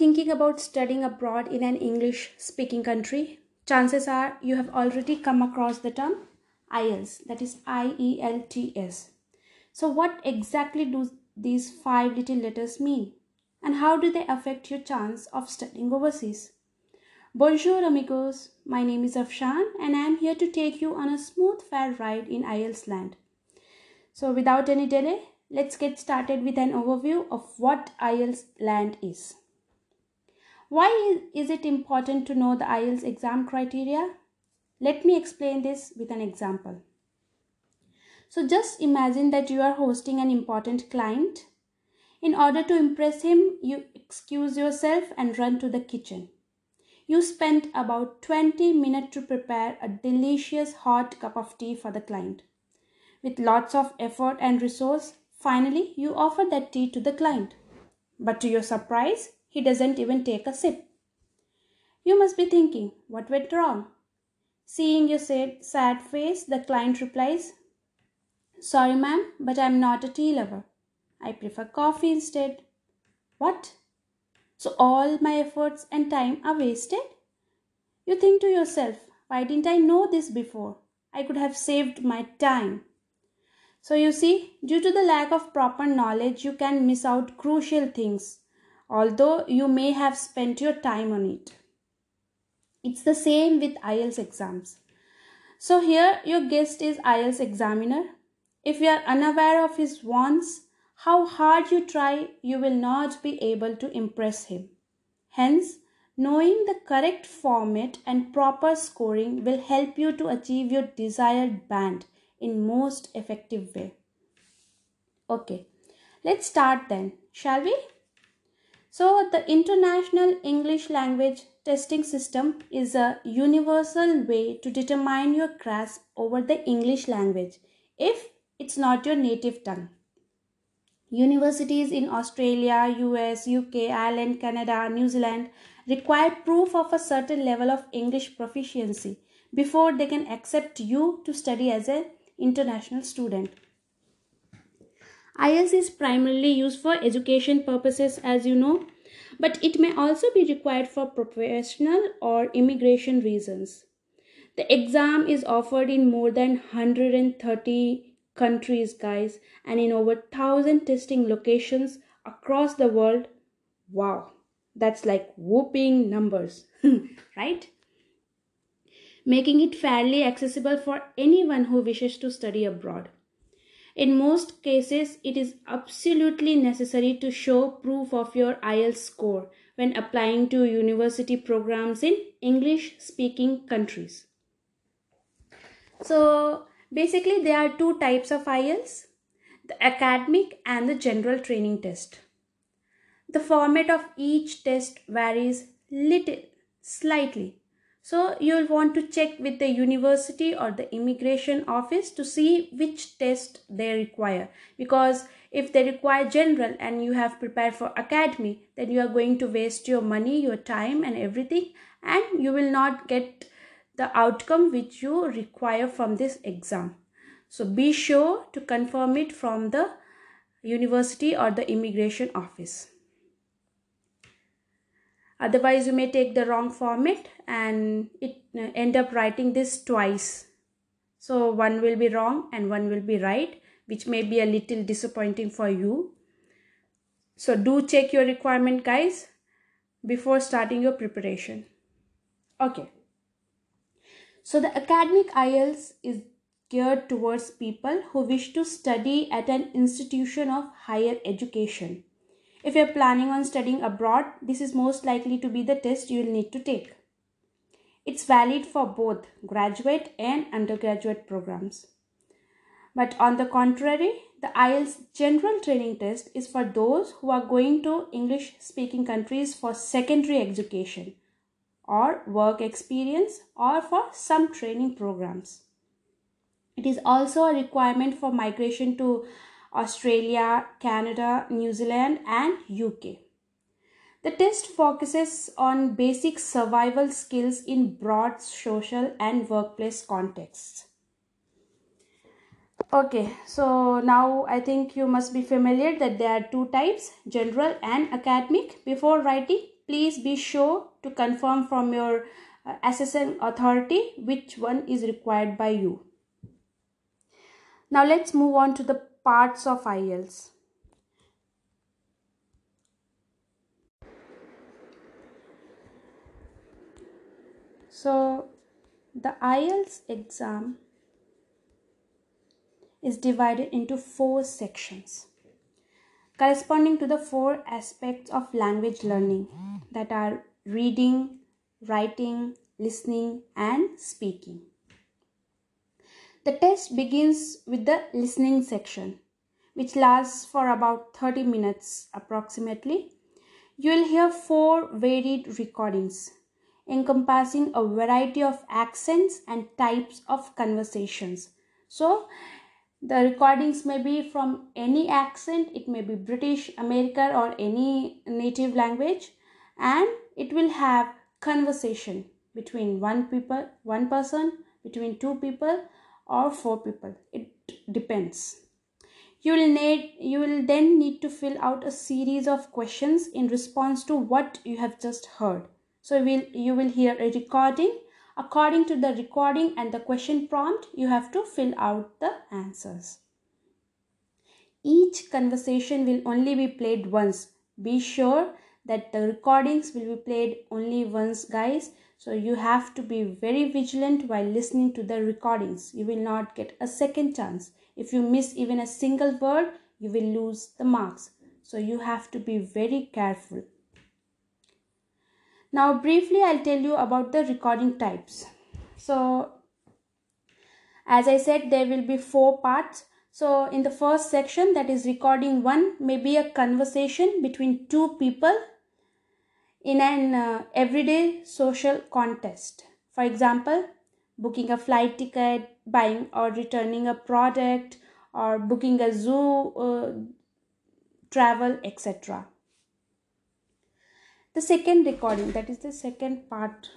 thinking about studying abroad in an English speaking country, chances are you have already come across the term IELTS, that is I E L T S. So, what exactly do these five little letters mean? And how do they affect your chance of studying overseas? Bonjour, amigos. My name is Afshan, and I am here to take you on a smooth, fair ride in IELTS land. So, without any delay, let's get started with an overview of what IELTS land is. Why is it important to know the IELTS exam criteria? Let me explain this with an example. So just imagine that you are hosting an important client. In order to impress him, you excuse yourself and run to the kitchen. You spent about 20 minutes to prepare a delicious hot cup of tea for the client. With lots of effort and resource, finally you offer that tea to the client. But to your surprise, he doesn't even take a sip. You must be thinking, what went wrong? Seeing your sad, face, the client replies, Sorry, ma'am, but I'm not a tea lover. I prefer coffee instead. What? So all my efforts and time are wasted? You think to yourself, why didn't I know this before? I could have saved my time. So you see, due to the lack of proper knowledge, you can miss out crucial things although you may have spent your time on it. It's the same with IELTS exams. So here your guest is IELTS examiner. If you are unaware of his wants, how hard you try, you will not be able to impress him. Hence, knowing the correct format and proper scoring will help you to achieve your desired band in most effective way. Okay, let's start then, shall we? So, the International English Language Testing System is a universal way to determine your grasp over the English language if it's not your native tongue. Universities in Australia, US, UK, Ireland, Canada, New Zealand require proof of a certain level of English proficiency before they can accept you to study as an international student. IELTS is primarily used for education purposes, as you know, but it may also be required for professional or immigration reasons. The exam is offered in more than 130 countries, guys, and in over 1000 testing locations across the world. Wow, that's like whooping numbers, right? Making it fairly accessible for anyone who wishes to study abroad. In most cases, it is absolutely necessary to show proof of your IELTS score when applying to university programs in English speaking countries. So, basically, there are two types of IELTS the academic and the general training test. The format of each test varies little slightly so you'll want to check with the university or the immigration office to see which test they require. Because if they require general and you have prepared for academy then you are going to waste your money your time and everything and you will not get the outcome which you require from this exam. So be sure to confirm it from the university or the immigration office otherwise you may take the wrong format and it uh, end up writing this twice. So one will be wrong and one will be right which may be a little disappointing for you. So do check your requirement guys before starting your preparation. Okay. So the academic IELTS is geared towards people who wish to study at an institution of higher education if you're planning on studying abroad, this is most likely to be the test you'll need to take. It's valid for both graduate and undergraduate programs. But on the contrary, the IELTS general training test is for those who are going to English speaking countries for secondary education or work experience or for some training programs. It is also a requirement for migration to Australia, Canada, New Zealand, and UK. The test focuses on basic survival skills in broad social and workplace contexts. Okay, so now I think you must be familiar that there are two types general and academic. Before writing, please be sure to confirm from your uh, assessing authority which one is required by you. Now let's move on to the parts of IELTS. So the IELTS exam is divided into four sections corresponding to the four aspects of language learning that are reading, writing, listening, and speaking. The test begins with the listening section, which lasts for about 30 minutes approximately. You will hear four varied recordings encompassing a variety of accents and types of conversations. So, the recordings may be from any accent, it may be British, American, or any native language, and it will have conversation between one people, one person, between two people, or four people. It depends. You will need you will then need to fill out a series of questions in response to what you have just heard. So will you will hear a recording. According to the recording and the question prompt, you have to fill out the answers. Each conversation will only be played once. Be sure that the recordings will be played only once, guys. So you have to be very vigilant while listening to the recordings. You will not get a second chance. If you miss even a single word, you will lose the marks. So you have to be very careful. Now briefly I'll tell you about the recording types. So as I said there will be four parts. So in the first section that is recording 1 may be a conversation between two people in an uh, everyday social contest. For example, booking a flight ticket, buying or returning a product or booking a zoo uh, travel etc the second recording that is the second part.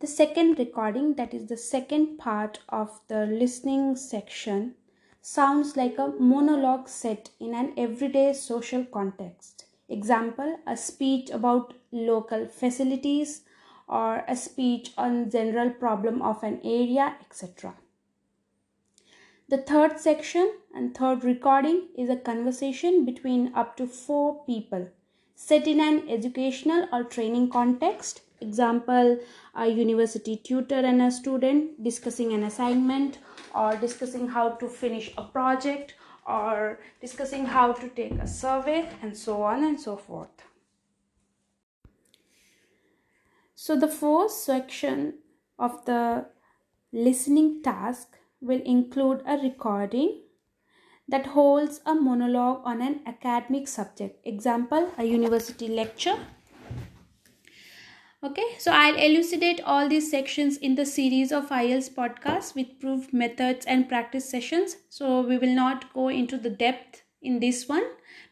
The second recording that is the second part of the listening section sounds like a monologue set in an everyday social context example a speech about local facilities or a speech on general problem of an area etc the third section and third recording is a conversation between up to four people set in an educational or training context. Example, a university tutor and a student discussing an assignment or discussing how to finish a project or discussing how to take a survey and so on and so forth. So the fourth section of the listening task will include a recording that holds a monologue on an academic subject. Example, a university lecture. Okay, so I'll elucidate all these sections in the series of IELTS podcasts with proof methods and practice sessions. So we will not go into the depth in this one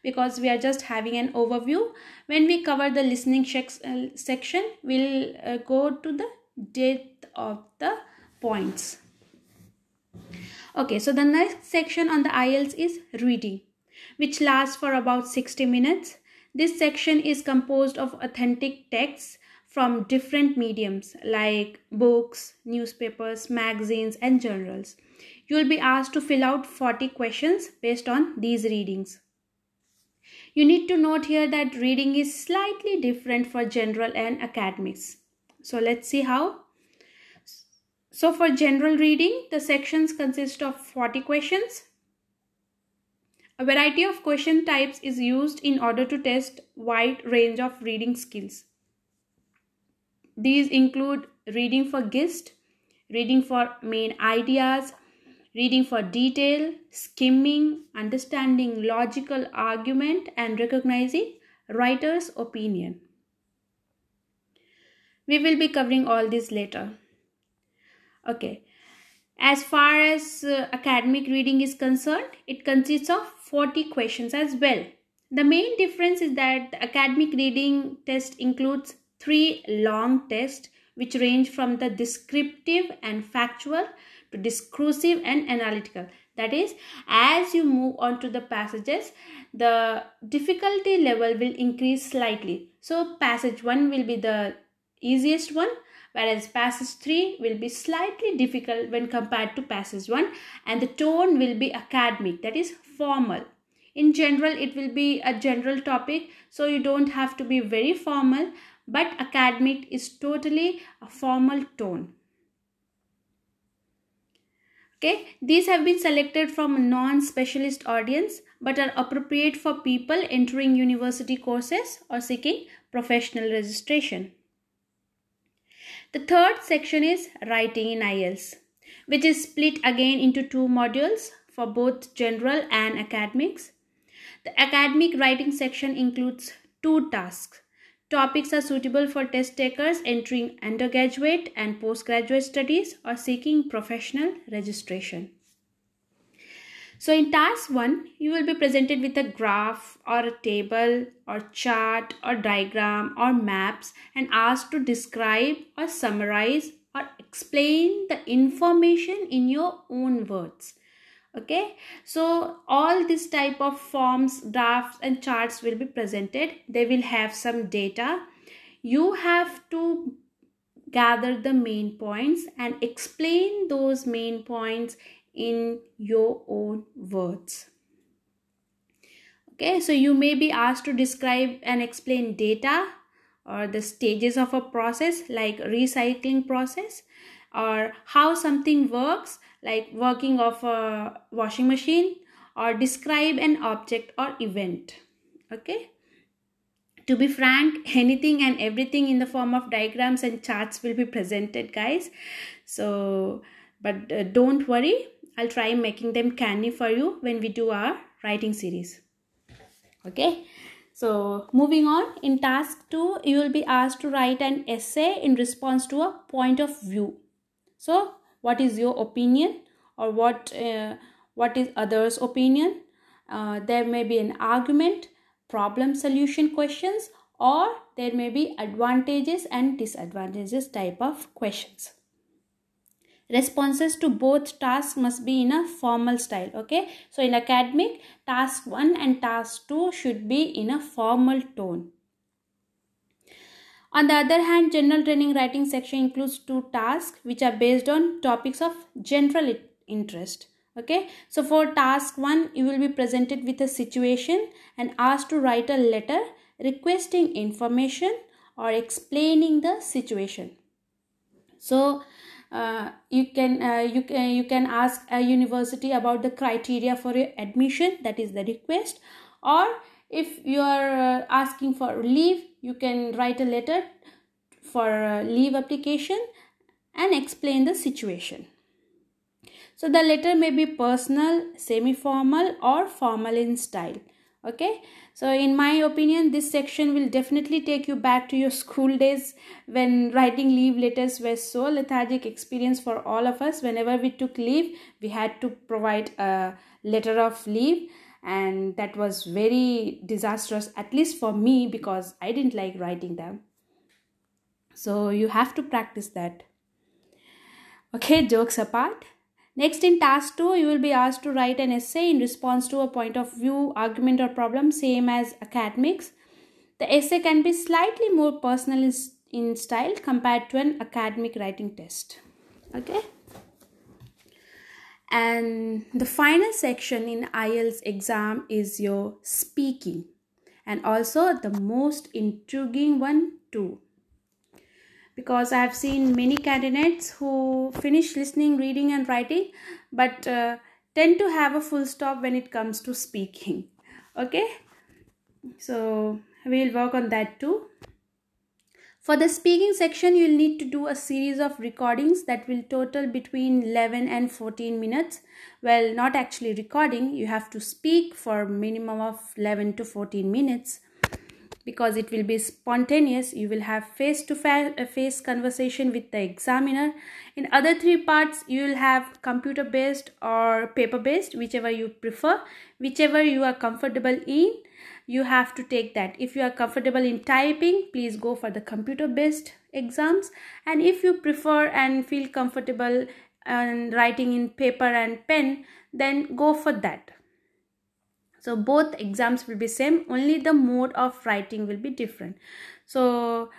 because we are just having an overview. When we cover the listening uh, section, we'll uh, go to the depth of the points. Okay, so the next section on the IELTS is reading, which lasts for about 60 minutes. This section is composed of authentic texts from different mediums like books, newspapers, magazines, and journals. You will be asked to fill out 40 questions based on these readings. You need to note here that reading is slightly different for general and academics. So let's see how. So for general reading, the sections consist of 40 questions. A variety of question types is used in order to test wide range of reading skills. These include reading for gist, reading for main ideas, reading for detail, skimming, understanding logical argument and recognizing writer's opinion. We will be covering all this later. Okay. As far as uh, academic reading is concerned it consists of 40 questions as well. The main difference is that the academic reading test includes three long tests which range from the descriptive and factual to discursive and analytical. That is, as you move on to the passages, the difficulty level will increase slightly. So, passage 1 will be the easiest one, whereas passage 3 will be slightly difficult when compared to passage 1, and the tone will be academic, that is, formal. In general, it will be a general topic, so you don't have to be very formal, but academic is totally a formal tone. Okay, these have been selected from non-specialist audience but are appropriate for people entering university courses or seeking professional registration. The third section is writing in IELTS, which is split again into two modules for both general and academics. The academic writing section includes two tasks Topics are suitable for test takers entering undergraduate and postgraduate studies or seeking professional registration. So in task 1, you will be presented with a graph or a table or chart or diagram or maps and asked to describe or summarize or explain the information in your own words okay? So all this type of forms drafts and charts will be presented. They will have some data. You have to gather the main points and explain those main points in your own words. Okay? So you may be asked to describe and explain data or the stages of a process like recycling process or how something works like working of a washing machine or describe an object or event okay? To be frank anything and everything in the form of diagrams and charts will be presented guys. So but uh, don't worry i'll try making them canny for you when we do our writing series okay? So moving on in task 2 you will be asked to write an essay in response to a point of view. So what is your opinion or what uh, what is others opinion? Uh, there may be an argument problem solution questions or there may be advantages and disadvantages type of questions. Responses to both tasks must be in a formal style okay? So in academic task 1 and task 2 should be in a formal tone on the other hand, general training writing section includes two tasks which are based on topics of general interest. Okay, so for task one, you will be presented with a situation and asked to write a letter requesting information or explaining the situation. So uh, you can uh, you can you can ask a university about the criteria for your admission that is the request or if you are uh, asking for leave you can write a letter for leave application and explain the situation. So the letter may be personal semi formal or formal in style. Okay? So in my opinion this section will definitely take you back to your school days when writing leave letters were so lethargic experience for all of us. Whenever we took leave we had to provide a letter of leave and that was very disastrous at least for me because i didn't like writing them. So you have to practice that. Okay jokes apart. Next in task 2 you will be asked to write an essay in response to a point of view argument or problem same as academics. The essay can be slightly more personal in style compared to an academic writing test. Okay and the final section in IELTS exam is your speaking and also the most intriguing one too because I have seen many candidates who finish listening, reading, and writing but uh, tend to have a full stop when it comes to speaking. Okay, so we'll work on that too. For the speaking section, you'll need to do a series of recordings that will total between 11 and 14 minutes. Well, not actually recording, you have to speak for minimum of 11 to 14 minutes because it will be spontaneous. You will have face to uh, face conversation with the examiner. In other three parts, you will have computer based or paper based, whichever you prefer, whichever you are comfortable in you have to take that. If you are comfortable in typing please go for the computer based exams. And if you prefer and feel comfortable and writing in paper and pen then go for that. So both exams will be same only the mode of writing will be different. So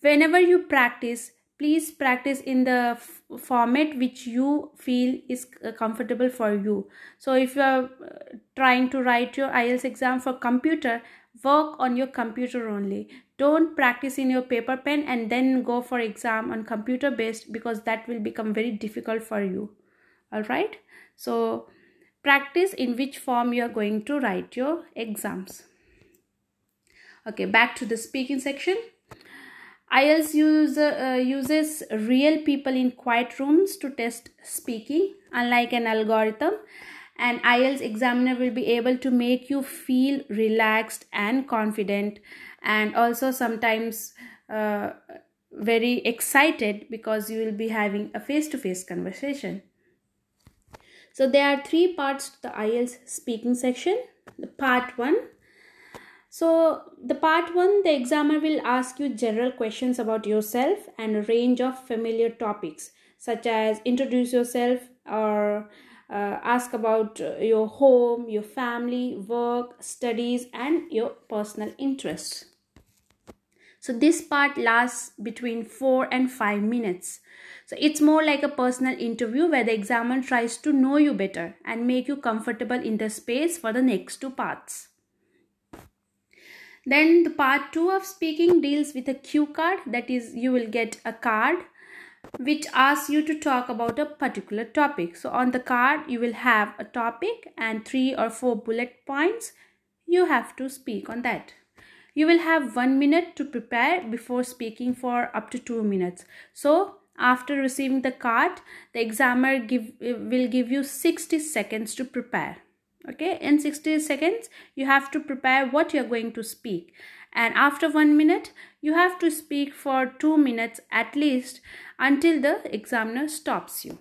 whenever you practice please practice in the format which you feel is uh, comfortable for you. So if you are uh, trying to write your ielts exam for computer work on your computer only. Don't practice in your paper pen and then go for exam on computer based because that will become very difficult for you. All right? So practice in which form you are going to write your exams. Okay back to the speaking section IELTS use, uh, uses real people in quiet rooms to test speaking, unlike an algorithm. And IELTS examiner will be able to make you feel relaxed and confident, and also sometimes uh, very excited because you will be having a face to face conversation. So, there are three parts to the IELTS speaking section. The part one so, the part one, the examiner will ask you general questions about yourself and a range of familiar topics, such as introduce yourself or uh, ask about your home, your family, work, studies, and your personal interests. So, this part lasts between 4 and 5 minutes. So, it's more like a personal interview where the examiner tries to know you better and make you comfortable in the space for the next two parts. Then the part 2 of speaking deals with a cue card that is you will get a card which asks you to talk about a particular topic. So on the card you will have a topic and 3 or 4 bullet points you have to speak on that. You will have 1 minute to prepare before speaking for up to 2 minutes. So after receiving the card the examiner give will give you 60 seconds to prepare okay in 60 seconds you have to prepare what you're going to speak. And after one minute you have to speak for two minutes at least until the examiner stops you.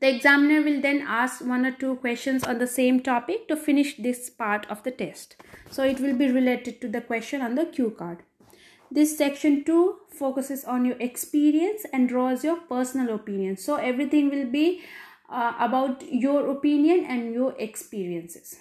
The examiner will then ask one or two questions on the same topic to finish this part of the test. So it will be related to the question on the cue card. This section 2 focuses on your experience and draws your personal opinion. So everything will be uh, about your opinion and your experiences.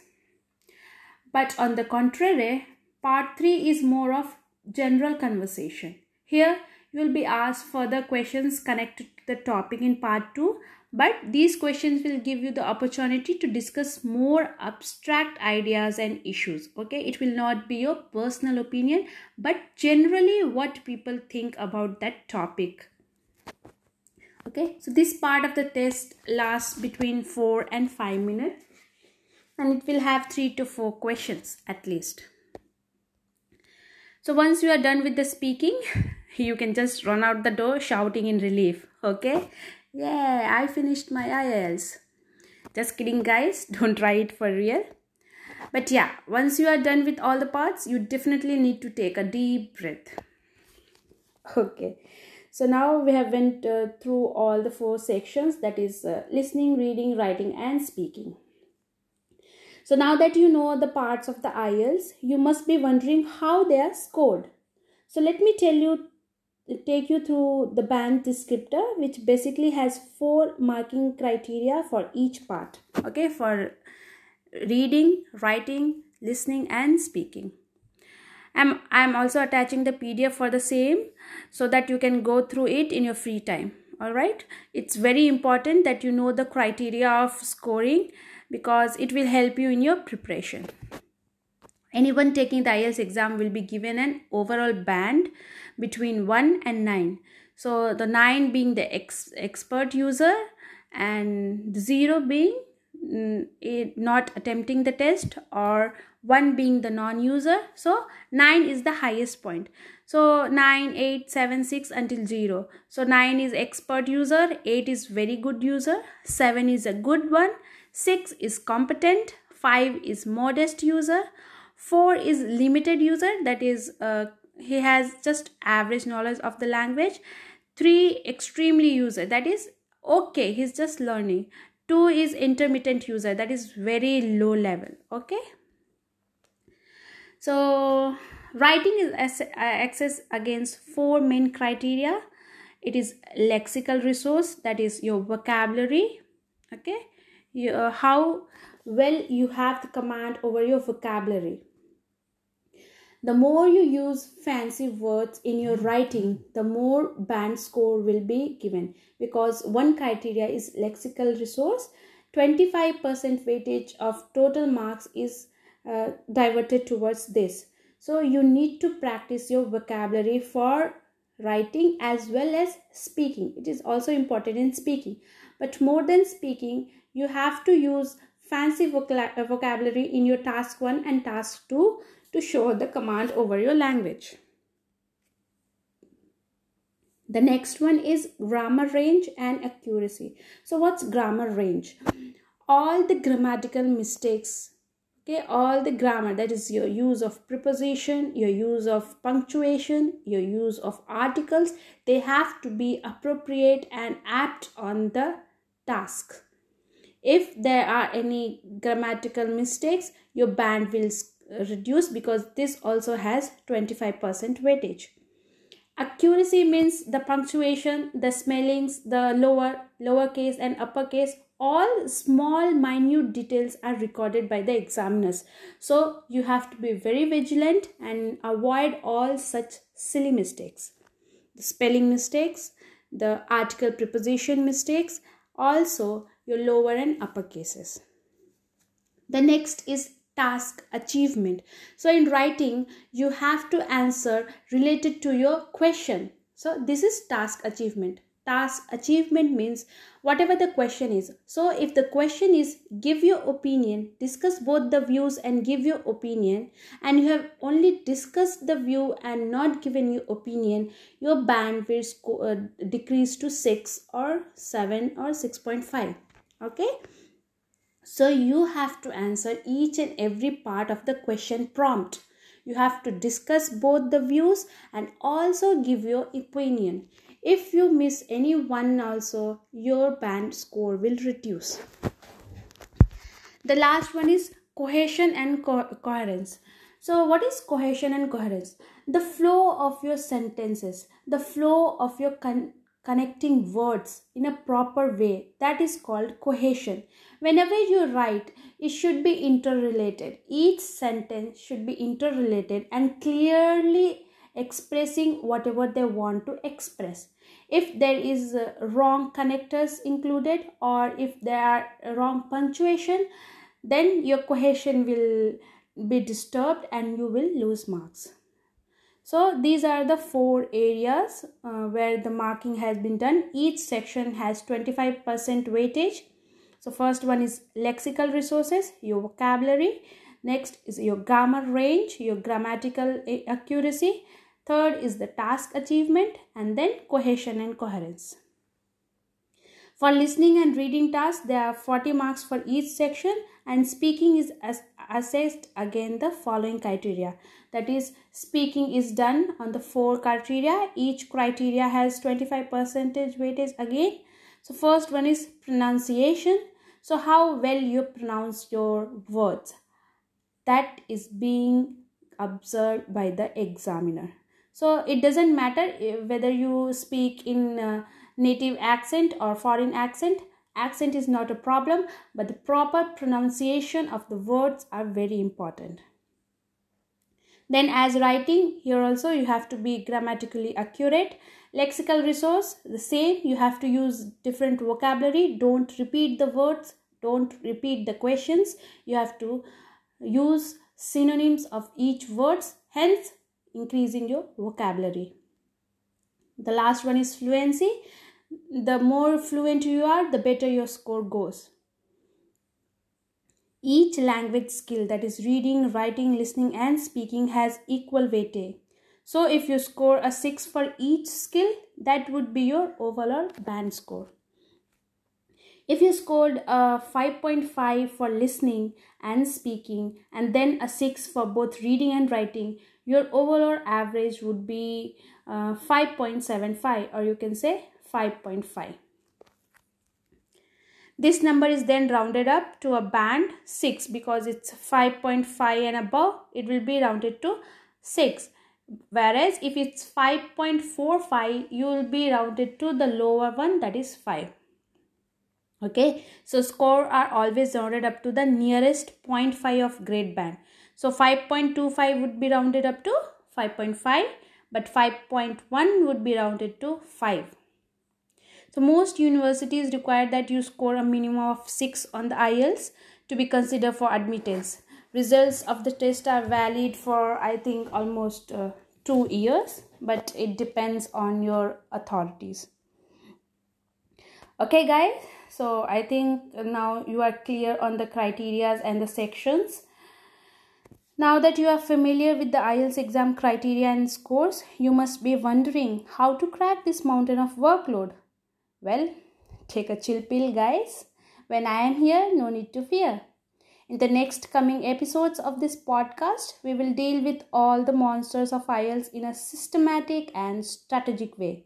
But on the contrary, part 3 is more of general conversation. Here, you will be asked further questions connected to the topic in part 2, but these questions will give you the opportunity to discuss more abstract ideas and issues. Okay, it will not be your personal opinion, but generally what people think about that topic okay so this part of the test lasts between 4 and 5 minutes and it will have 3 to 4 questions at least. So once you are done with the speaking you can just run out the door shouting in relief okay? Yeah i finished my ielts just kidding guys don't try it for real. But yeah once you are done with all the parts you definitely need to take a deep breath. Okay so now we have went uh, through all the four sections that is uh, listening reading writing and speaking so now that you know the parts of the IELTS, you must be wondering how they are scored. So let me tell you, take you through the band descriptor, which basically has four marking criteria for each part. Okay, for reading, writing, listening, and speaking. I'm, I'm also attaching the PDF for the same so that you can go through it in your free time. All right. It's very important that you know the criteria of scoring because it will help you in your preparation. Anyone taking the IELTS exam will be given an overall band between 1 and 9. So the 9 being the ex- expert user and 0 being mm, not attempting the test or 1 being the non-user. So 9 is the highest point. So 9 8 7 6 until 0 so 9 is expert user 8 is very good user 7 is a good one 6 is competent 5 is modest user 4 is limited user that is uh, he has just average knowledge of the language 3 extremely user that is okay he's just learning 2 is intermittent user that is very low level okay so writing is access against four main criteria. It is lexical resource that is your vocabulary okay? You, uh, how well you have the command over your vocabulary. The more you use fancy words in your writing the more band score will be given. Because one criteria is lexical resource. 25% weightage of total marks is uh, diverted towards this. So you need to practice your vocabulary for writing as well as speaking. It is also important in speaking. But more than speaking you have to use fancy uh, vocabulary in your task 1 and task 2 to show the command over your language. The next one is grammar range and accuracy. So what's grammar range? All the grammatical mistakes okay all the grammar that is your use of preposition your use of punctuation your use of articles they have to be appropriate and apt on the task. If there are any grammatical mistakes your band will uh, reduce because this also has 25% weightage. Accuracy means the punctuation the spellings the lower lowercase and uppercase all small minute details are recorded by the examiners. So you have to be very vigilant and avoid all such silly mistakes. The spelling mistakes the article preposition mistakes also your lower and upper cases. The next is task achievement. So in writing you have to answer related to your question. So this is task achievement task achievement means whatever the question is. So if the question is give your opinion discuss both the views and give your opinion and you have only discussed the view and not given your opinion your band will sco- uh, decrease to 6 or 7 or 6.5 okay? So you have to answer each and every part of the question prompt. You have to discuss both the views and also give your opinion if you miss any one also, your band score will reduce. The last one is cohesion and co- coherence. So, what is cohesion and coherence? The flow of your sentences, the flow of your con- connecting words in a proper way. That is called cohesion. Whenever you write, it should be interrelated. Each sentence should be interrelated and clearly expressing whatever they want to express. If there is uh, wrong connectors included or if there are wrong punctuation then your cohesion will be disturbed and you will lose marks. So these are the four areas uh, where the marking has been done. Each section has 25% weightage. So first one is lexical resources your vocabulary. Next is your grammar range your grammatical accuracy Third is the task achievement and then cohesion and coherence. For listening and reading tasks, there are 40 marks for each section and speaking is assessed again the following criteria. That is, speaking is done on the four criteria. Each criteria has 25 percentage weightage again. So first one is pronunciation. So how well you pronounce your words. That is being observed by the examiner so it doesn't matter eh, whether you speak in native accent or foreign accent. Accent is not a problem but the proper pronunciation of the words are very important. Then as writing here also you have to be grammatically accurate. Lexical resource the same. You have to use different vocabulary. Don't repeat the words. Don't repeat the questions. You have to use synonyms of each words. Hence increasing your vocabulary. The last one is fluency. The more fluent you are, the better your score goes. Each language skill, that is reading, writing, listening, and speaking, has equal weightage. So, if you score a 6 for each skill, that would be your overall band score. If you scored a 5.5 for listening and speaking, and then a 6 for both reading and writing, your overall average would be uh, 5.75 or you can say 5.5 this number is then rounded up to a band 6 because it's 5.5 and above it will be rounded to 6 whereas if it's 5.45 you will be rounded to the lower one that is 5 okay? So score are always rounded up to the nearest 0.5 of grade band. So 5.25 would be rounded up to 5.5 but 5.1 would be rounded to 5 so most universities require that you score a minimum of 6 on the IELTS to be considered for admittance. Results of the test are valid for i think almost uh, 2 years but it depends on your authorities. Okay guys so i think now you are clear on the criterias and the sections now that you are familiar with the IELTS exam criteria and scores, you must be wondering how to crack this mountain of workload. Well, take a chill pill, guys. When I am here, no need to fear. In the next coming episodes of this podcast, we will deal with all the monsters of IELTS in a systematic and strategic way.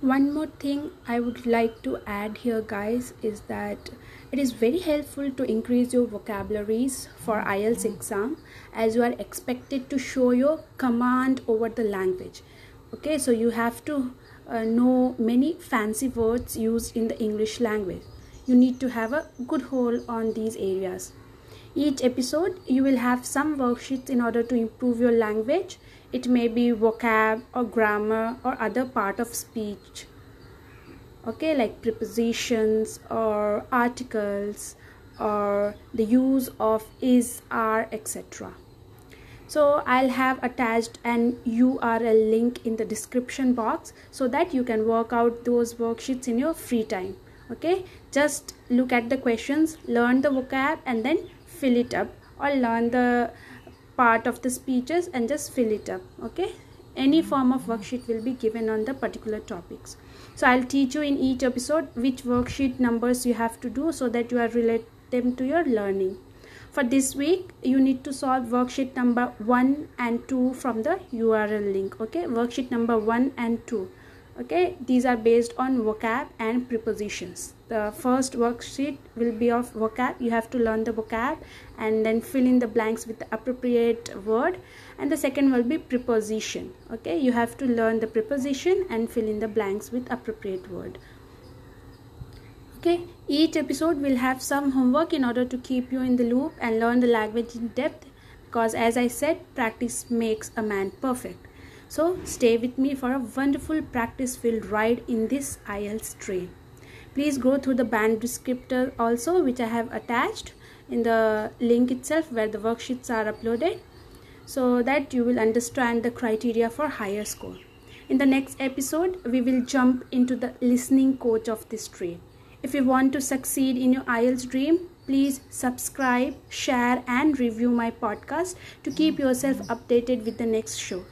One more thing I would like to add here, guys, is that it is very helpful to increase your vocabularies for IELTS exam as you are expected to show your command over the language. Okay, so you have to uh, know many fancy words used in the English language you need to have a good hold on these areas. Each episode, you will have some worksheets in order to improve your language. It may be vocab or grammar or other part of speech. Okay, like prepositions or articles or the use of is, are, etc. So I'll have attached an URL link in the description box so that you can work out those worksheets in your free time okay just look at the questions learn the vocab and then fill it up or learn the part of the speeches and just fill it up okay? Any hmm. form of worksheet will be given on the particular topics. So i'll teach you in each episode which worksheet numbers you have to do so that you are relate them to your learning. For this week you need to solve worksheet number 1 and 2 from the url link okay? Worksheet number 1 and 2 okay? These are based on vocab and prepositions the first worksheet will be of vocab. You have to learn the vocab and then fill in the blanks with the appropriate word. And the second will be preposition. Okay you have to learn the preposition and fill in the blanks with appropriate word. Okay each episode will have some homework in order to keep you in the loop and learn the language in depth because as i said practice makes a man perfect. So stay with me for a wonderful practice filled ride in this IELTS train. Please go through the band descriptor also which I have attached in the link itself where the worksheets are uploaded so that you will understand the criteria for higher score. In the next episode, we will jump into the listening coach of this train. If you want to succeed in your IELTS dream, please subscribe, share and review my podcast to keep yourself updated with the next show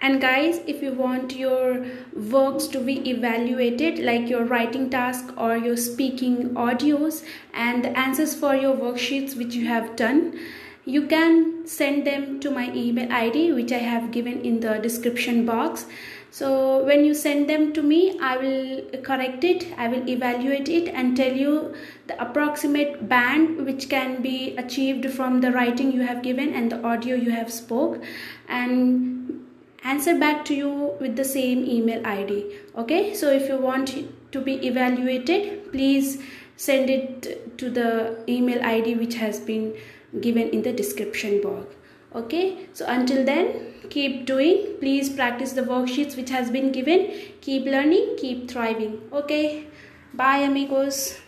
and guys if you want your works to be evaluated like your writing task or your speaking audios and the answers for your worksheets which you have done you can send them to my email id which i have given in the description box. So when you send them to me i will correct it i will evaluate it and tell you the approximate band which can be achieved from the writing you have given and the audio you have spoke. And answer back to you with the same email id okay? So if you want to be evaluated please send it to the email id which has been given in the description box okay? So until then keep doing. Please practice the worksheets which has been given. Keep learning keep thriving okay? Bye amigos